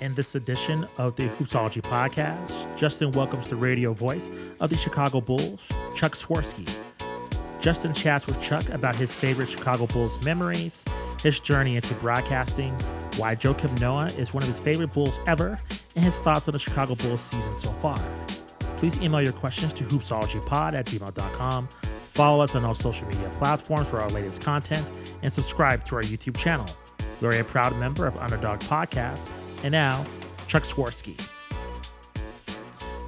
In this edition of the Hoopsology podcast, Justin welcomes the radio voice of the Chicago Bulls, Chuck Swirsky. Justin chats with Chuck about his favorite Chicago Bulls memories, his journey into broadcasting, why Joakim Noah is one of his favorite Bulls ever, and his thoughts on the Chicago Bulls season so far. Please email your questions to hoopsologypod at gmail.com. Follow us on all social media platforms for our latest content, and subscribe to our YouTube channel. We're a proud member of Underdog Podcast and now, Chuck Swirsky.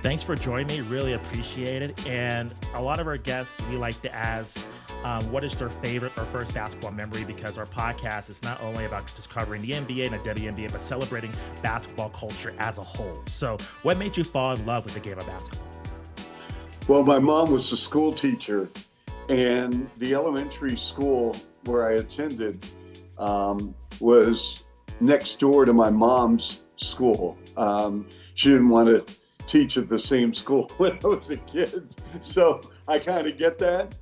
Thanks for joining me. Really appreciate it. And a lot of our guests, we like to ask um, what is their favorite or first basketball memory because our podcast is not only about just covering the NBA and the WNBA, but celebrating basketball culture as a whole. So, what made you fall in love with the game of basketball? Well, my mom was a school teacher, and the elementary school where I attended um, was next door to my mom's school. Um, she didn't want to teach at the same school when I was a kid. So I kind of get that.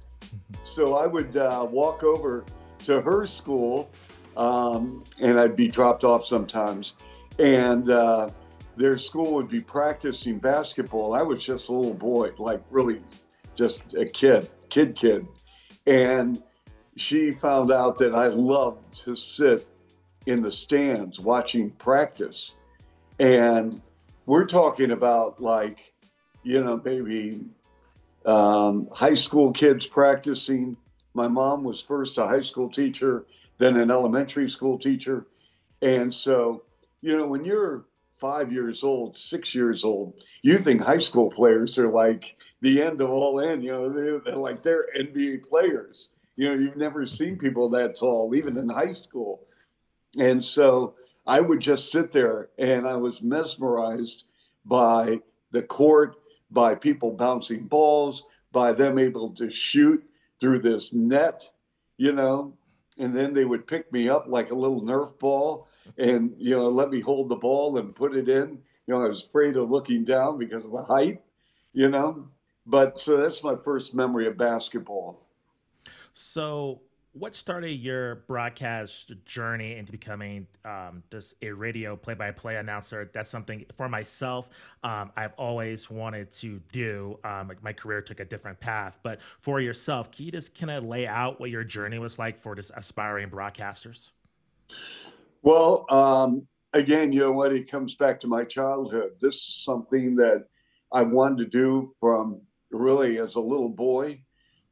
So I would uh, walk over to her school um, and I'd be dropped off sometimes. And uh, their school would be practicing basketball. I was just a little boy, like really just a kid, kid, kid. And she found out that I loved to sit in the stands watching practice. And we're talking about like, you know, maybe um, high school kids practicing. My mom was first a high school teacher, then an elementary school teacher. And so, you know, when you're five years old, six years old, you think high school players are like the end of all end. You know, they're, they're like they're NBA players. You know, you've never seen people that tall, even in high school. And so I would just sit there and I was mesmerized by the court, by people bouncing balls, by them able to shoot through this net, you know, and then they would pick me up like a little Nerf ball and, you know, let me hold the ball and put it in. You know, I was afraid of looking down because of the height, you know, but so that's my first memory of basketball. So what started your broadcast journey into becoming um, just a radio play-by-play announcer? That's something for myself um, I've always wanted to do. Um, my career took a different path, but for yourself, can you just kind of lay out what your journey was like for just aspiring broadcasters? Well, um, again, you know what? It comes back to my childhood. This is something that I wanted to do from really as a little boy,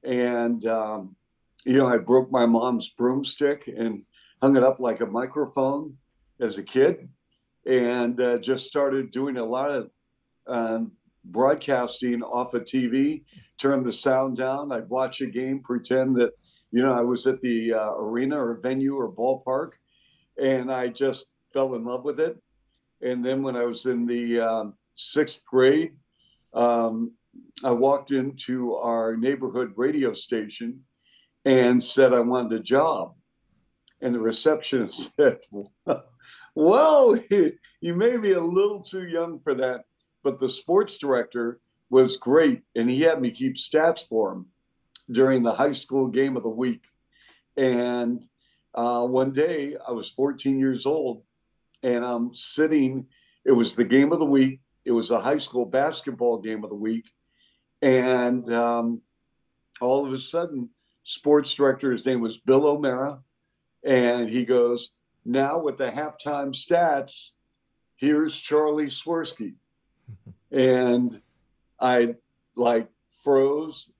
and um, you know, I broke my mom's broomstick and hung it up like a microphone as a kid, and uh, just started doing a lot of um, broadcasting off of TV. Turned the sound down. I'd watch a game, pretend that you know I was at the uh, arena or venue or ballpark, and I just fell in love with it. And then when I was in the um, sixth grade, um, I walked into our neighborhood radio station and said I wanted a job. And the receptionist said, Well, you may be a little too young for that. But the sports director was great, and he had me keep stats for him during the high school game of the week. And uh, one day I was 14 years old, and I'm sitting, it was the game of the week, it was a high school basketball game of the week. And um, all of a sudden, sports director. His name was Bill O'Mara. And he goes, Now with the halftime stats, here's Charlie Swirsky. and I like froze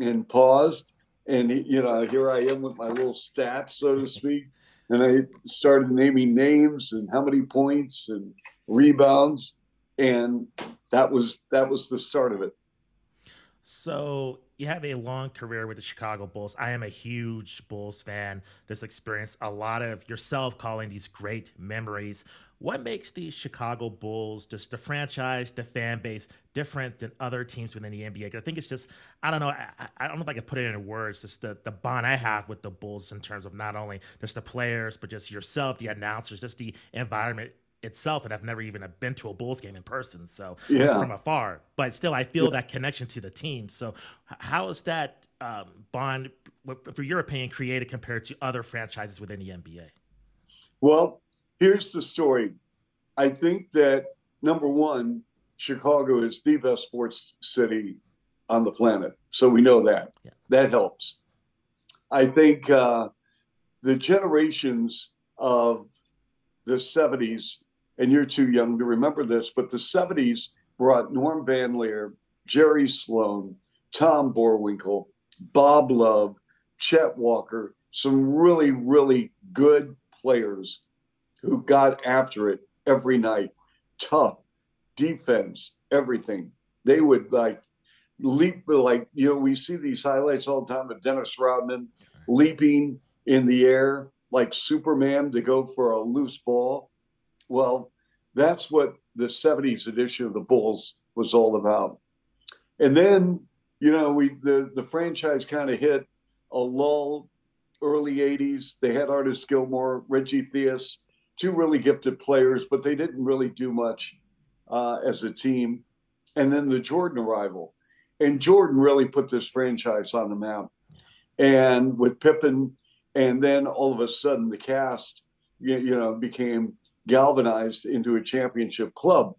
and paused. And, you know, here I am with my little stats, so to speak. And I started naming names and how many points and rebounds. And that was that was the start of it. So you have a long career with the Chicago Bulls. I am a huge Bulls fan. This experience a lot of yourself calling these great memories. What makes the Chicago Bulls, just the franchise, the fan base, different than other teams within the NBA? I think it's just, I don't know, I, I, don't know if I can put it in words, just the, the bond I have with the Bulls in terms of not only just the players, but just yourself, the announcers, just the environment itself, and I've never even been to a Bulls game in person, so yeah. it's from afar. But still, I feel yeah. that connection to the team. So, how is that um, bond, for your opinion, created compared to other franchises within the NBA? Well, here's the story. I think that number one, Chicago is the best sports city on the planet. So we know that. Yeah. That helps. I think uh, the generations of the 70s, and you're too young to remember this, but the 70s brought Norm Van Lier, Jerry Sloan, Tom Boerwinkle, Bob Love, Chet Walker, some really, really good players who got after it every night. Tough, defense, everything. They would like leap, like, you know, we see these highlights all the time of Dennis Rodman leaping in the air like Superman to go for a loose ball. Well, that's what the 70s edition of the Bulls was all about. And then, you know, we the, the franchise kind of hit a lull early 80s. They had Artis Gilmore, Reggie Theus, two really gifted players, but they didn't really do much uh, as a team. And then the Jordan arrival. And Jordan really put this franchise on the map. And with Pippen, and then all of a sudden the cast, you, you know, became galvanized into a championship club.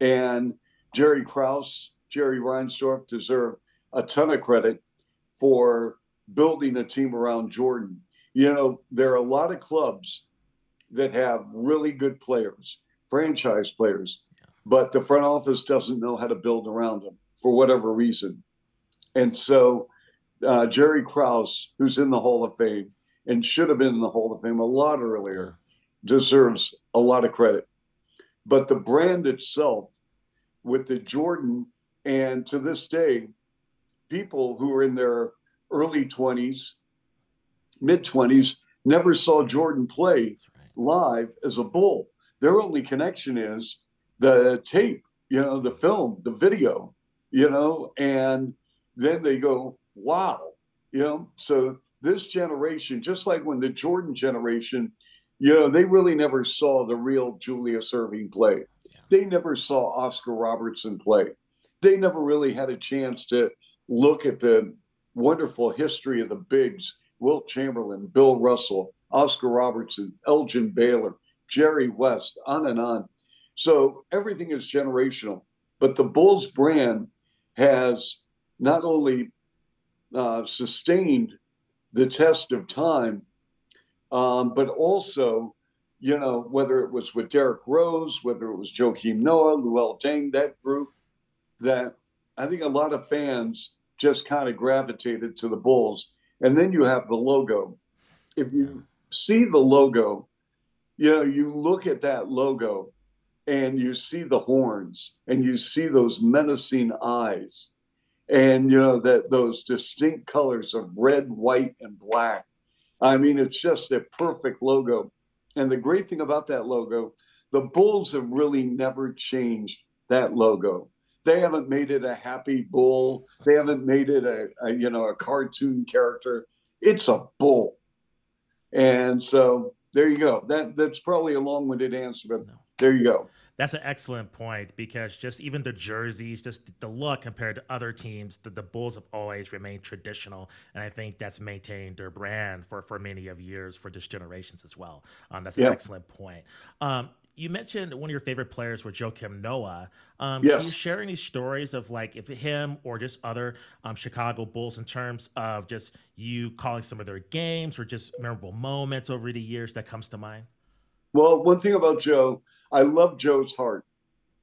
And Jerry Krause, Jerry Reinsdorf deserve a ton of credit for building a team around Jordan. You know, there are a lot of clubs that have really good players, franchise players, but the front office doesn't know how to build around them for whatever reason. And so uh, Jerry Krause, who's in the Hall of Fame and should have been in the Hall of Fame a lot earlier, deserves a lot of credit. But the brand itself, with the Jordan, and to this day, people who are in their early 20s, mid 20s, never saw Jordan play live as a bull. Their only connection is the tape, you know, the film, the video, you know, and then they go, wow, you know. So this generation, just like when the Jordan generation, you know, they really never saw the real Julius Erving play. They never saw Oscar Robertson play. They never really had a chance to look at the wonderful history of the bigs Wilt Chamberlain, Bill Russell, Oscar Robertson, Elgin Baylor, Jerry West, on and on. So everything is generational. But the Bulls brand has not only uh, sustained the test of time, um, but also, you know, whether it was with Derrick Rose, whether it was Joakim Noah, Luol Deng, that group, that I think a lot of fans just kind of gravitated to the Bulls. And then you have the logo. If you see the logo, you know, you look at that logo and you see the horns and you see those menacing eyes and you know that those distinct colors of red, white, and black. I mean, it's just a perfect logo. And the great thing about that logo, the Bulls have really never changed that logo. They haven't made it a happy bull. They haven't made it a, a you know a cartoon character. It's a bull. And so there you go. That that's probably a long-winded answer, but there you go. That's an excellent point because just even the jerseys, just the look compared to other teams, the, the Bulls have always remained traditional, and I think that's maintained their brand for for many of years for this generations as well. Um, that's an yep. excellent point. Um, you mentioned one of your favorite players was Joakim Noah. Um, yes. Can you share any stories of like if him or just other um, Chicago Bulls in terms of just you calling some of their games or just memorable moments over the years that comes to mind? Well, one thing about Joe, I love Joe's heart.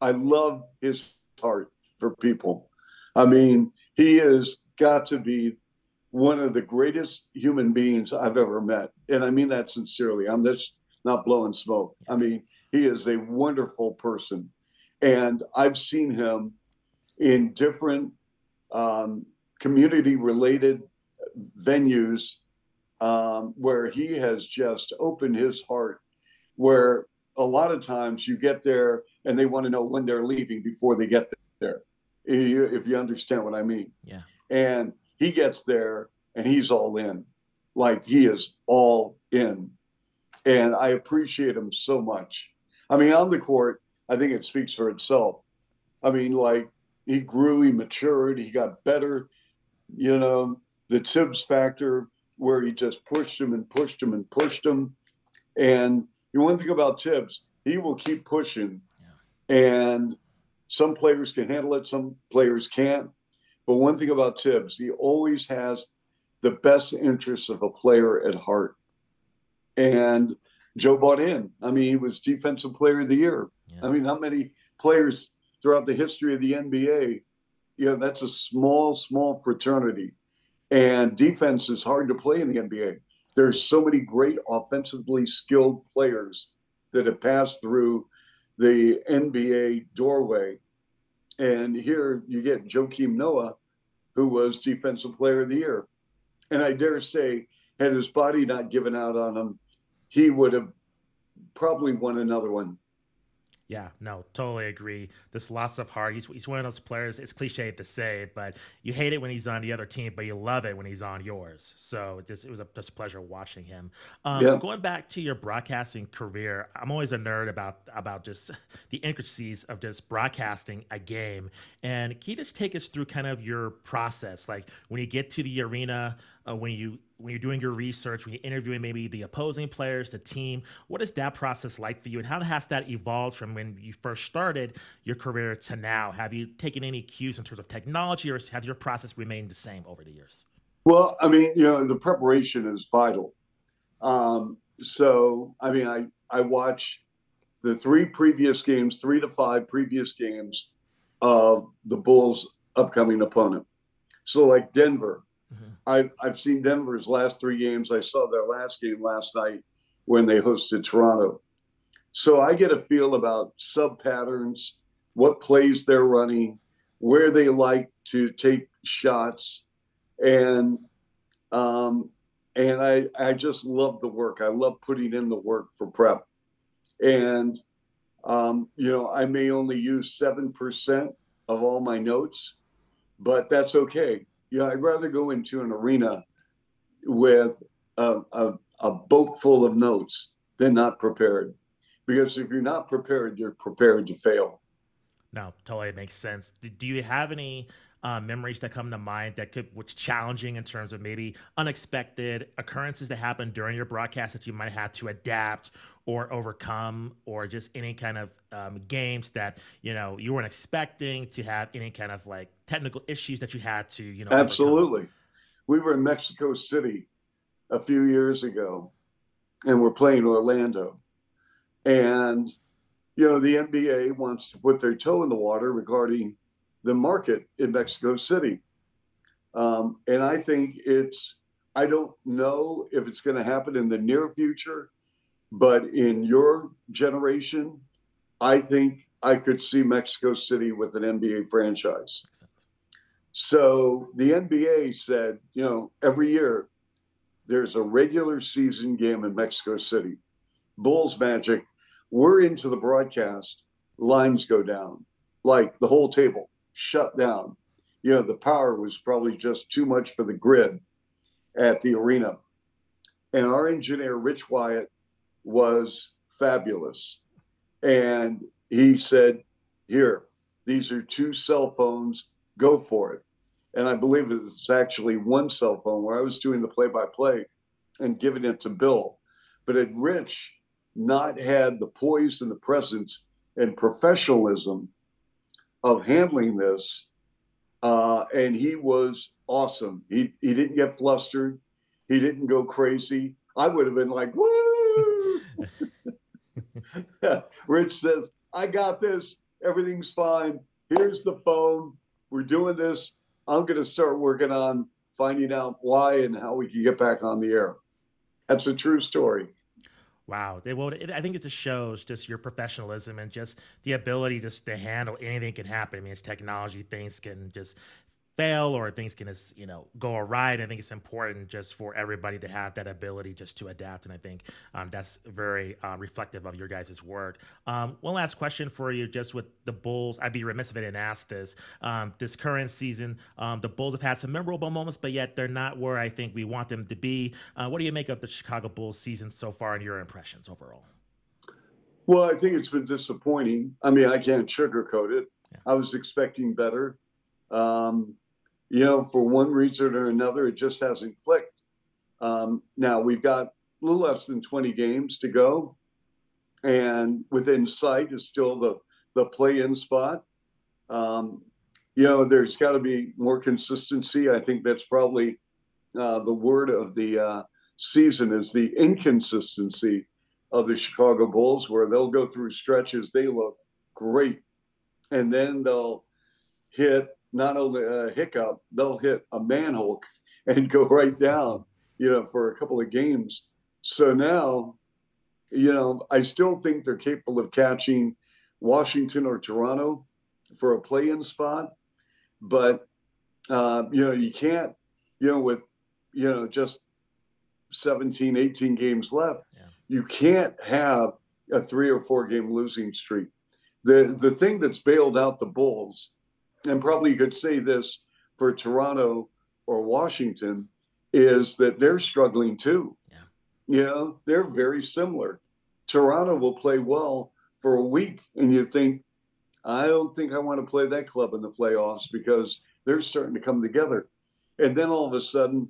I love his heart for people. I mean, he has got to be one of the greatest human beings I've ever met. And I mean that sincerely. I'm just not blowing smoke. I mean, he is a wonderful person. And I've seen him in different um, community related venues um, where he has just opened his heart. Where a lot of times you get there and they want to know when they're leaving before they get there, if you understand what I mean. Yeah. And he gets there and he's all in. Like he is all in. And I appreciate him so much. I mean, on the court, I think it speaks for itself. I mean, like he grew, he matured, he got better. You know, the Thibs factor where he just pushed him and pushed him and pushed him. And the one thing about Thibs, he will keep pushing. Yeah. And some players can handle it, some players can't. But one thing about Thibs, he always has the best interests of a player at heart. And Joe bought in. I mean, he was defensive player of the year. Yeah. I mean, how many players throughout the history of the NBA, you know, that's a small, small fraternity. And defense is hard to play in the NBA. There's so many great offensively skilled players that have passed through the NBA doorway. And here you get Joakim Noah, who was Defensive Player of the Year. And I dare say, had his body not given out on him, he would have probably won another one yeah, no, totally agree. There's lots of heart. He's, he's one of those players. It's cliche to say, but you hate it when he's on the other team, but you love it when he's on yours. So it, just, it was a, just a pleasure watching him. Um, yeah. Going back to your broadcasting career, I'm always a nerd about about just the intricacies of just broadcasting a game. And can you just take us through kind of your process, like when you get to the arena, uh, when you when you're doing your research, when you're interviewing maybe the opposing players, the team, what is that process like for you? And how has that evolved from when you first started your career to now? Have you taken any cues in terms of technology or have your process remained the same over the years? Well, I mean, you know, the preparation is vital. Um, so, I mean, I, I watch the three previous games, three to five previous games of the Bulls' upcoming opponent. So, like Denver, Mm-hmm. I've, I've seen Denver's last three games. I saw their last game last night when they hosted Toronto. So I get a feel about sub patterns, what plays they're running, where they like to take shots, and um, and I I just love the work. I love putting in the work for prep, and um, you know I may only use seven percent of all my notes, but that's okay yeah, I'd rather go into an arena with a, a, a boat full of notes than not prepared. Because if you're not prepared, you're prepared to fail. No, totally makes sense. Do you have any uh, memories that come to mind that could was challenging in terms of maybe unexpected occurrences that happened during your broadcast that you might have to adapt or overcome or just any kind of um, games that you know you weren't expecting to have any kind of like technical issues that you had to you know absolutely overcome. we were in mexico city a few years ago and we're playing orlando and you know the nba wants to put their toe in the water regarding the market in mexico city um, and i think it's i don't know if it's going to happen in the near future but in your generation, I think I could see Mexico City with an NBA franchise. So the NBA said, you know, every year there's a regular season game in Mexico City. Bulls Magic, we're into the broadcast, lines go down, like the whole table shut down. You know, the power was probably just too much for the grid at the arena. And our engineer, Rich Wyatt, was fabulous. And he said, Here, these are two cell phones, go for it. And I believe it's actually one cell phone where I was doing the play by play and giving it to Bill. But had Rich not had the poise and the presence and professionalism of handling this, uh, and he was awesome. He, he didn't get flustered, he didn't go crazy. I would have been like, woo! Rich says, I got this. Everything's fine. Here's the phone. We're doing this. I'm going to start working on finding out why and how we can get back on the air. That's a true story. Wow. They, well, it, I think it just shows just your professionalism and just the ability just to handle anything can happen. I mean, it's technology. Things can just fail or things can just you know go awry. And I think it's important just for everybody to have that ability just to adapt. And I think um, that's very uh, reflective of your guys' work. Um, one last question for you, just with the Bulls. I'd be remiss if I didn't ask this. Um, this current season, um, the Bulls have had some memorable moments, but yet they're not where I think we want them to be. Uh, what do you make of the Chicago Bulls season so far and your impressions overall? Well, I think it's been disappointing. I mean, I can't sugarcoat it. Yeah. I was expecting better. Um, you know, for one reason or another, it just hasn't clicked. Um, now we've got a little less than 20 games to go. and within sight is still the the play-in spot. Um, you know, there's got to be more consistency. I think that's probably uh, the word of the uh, season is the inconsistency of the Chicago Bulls, where they'll go through stretches they look great, and then they'll hit not only a hiccup, they'll hit a manhole and go right down, you know, for a couple of games. So now, you know, I still think they're capable of catching Washington or Toronto for a play-in spot, but uh, you know, you can't, you know, with you know just 17, 18 games left, yeah. you can't have a three or four game losing streak. The the thing that's bailed out the Bulls, and probably you could say this for Toronto or Washington, is that they're struggling too. Yeah. You know, they're very similar. Toronto will play well for a week, and you think, I don't think I want to play that club in the playoffs because they're starting to come together. And then all of a sudden,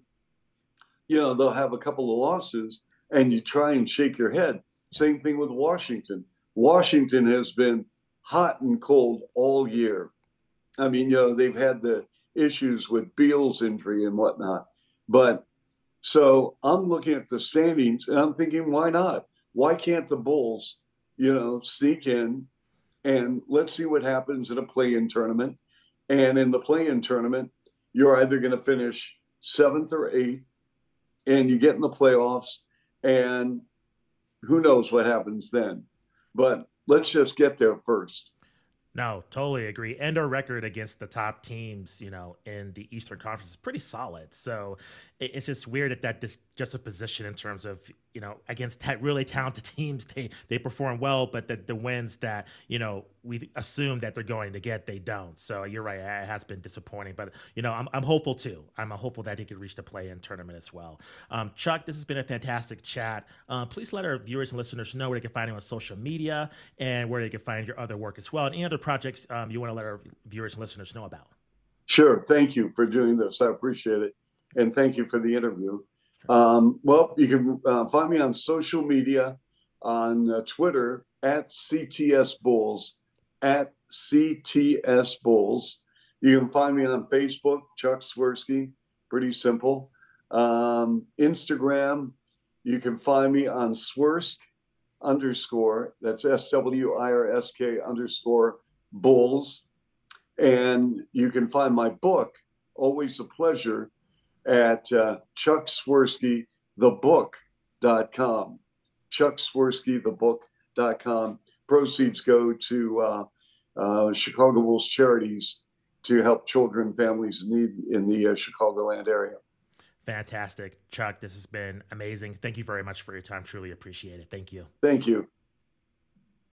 you know, they'll have a couple of losses and you try and shake your head. Same thing with Washington. Washington has been hot and cold all year. I mean, you know, they've had the issues with Beal's injury and whatnot. But so I'm looking at the standings and I'm thinking, why not? Why can't the Bulls, you know, sneak in and let's see what happens in a play in tournament? And in the play in tournament, you're either going to finish seventh or eighth and you get in the playoffs, and who knows what happens then. But let's just get there first. No, totally agree. And our record against the top teams, you know, in the Eastern Conference is pretty solid. So it's just weird that that just a position in terms of you know against that really talented teams they they perform well, but the the wins that you know we assume that they're going to get they don't. So you're right, it has been disappointing. But you know I'm I'm hopeful too. I'm hopeful that he could reach the play-in tournament as well. Um, Chuck, this has been a fantastic chat. Uh, please let our viewers and listeners know where they can find you on social media and where they can find your other work as well, and any other projects um, you want to let our viewers and listeners know about. Sure. Thank you for doing this. I appreciate it and thank you for the interview. Um, well, you can uh, find me on social media on uh, Twitter at CTS Bulls, at CTS Bulls. You can find me on Facebook, Chuck Swirsky, pretty simple. Um, Instagram, you can find me on Swirsk underscore, that's S W I R S K underscore Bulls. And you can find my book, Always a Pleasure, at uh, Chuck Swirsky, the book.com. Chuck Swirsky, the book.com. Proceeds go to uh, uh, Chicago Bulls charities to help children, families in need in the uh, Chicagoland area. Fantastic. Chuck, this has been amazing. Thank you very much for your time. Truly appreciate it. Thank you. Thank you.